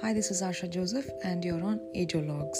Hi, this is Asha Joseph, and you're on Ageologs.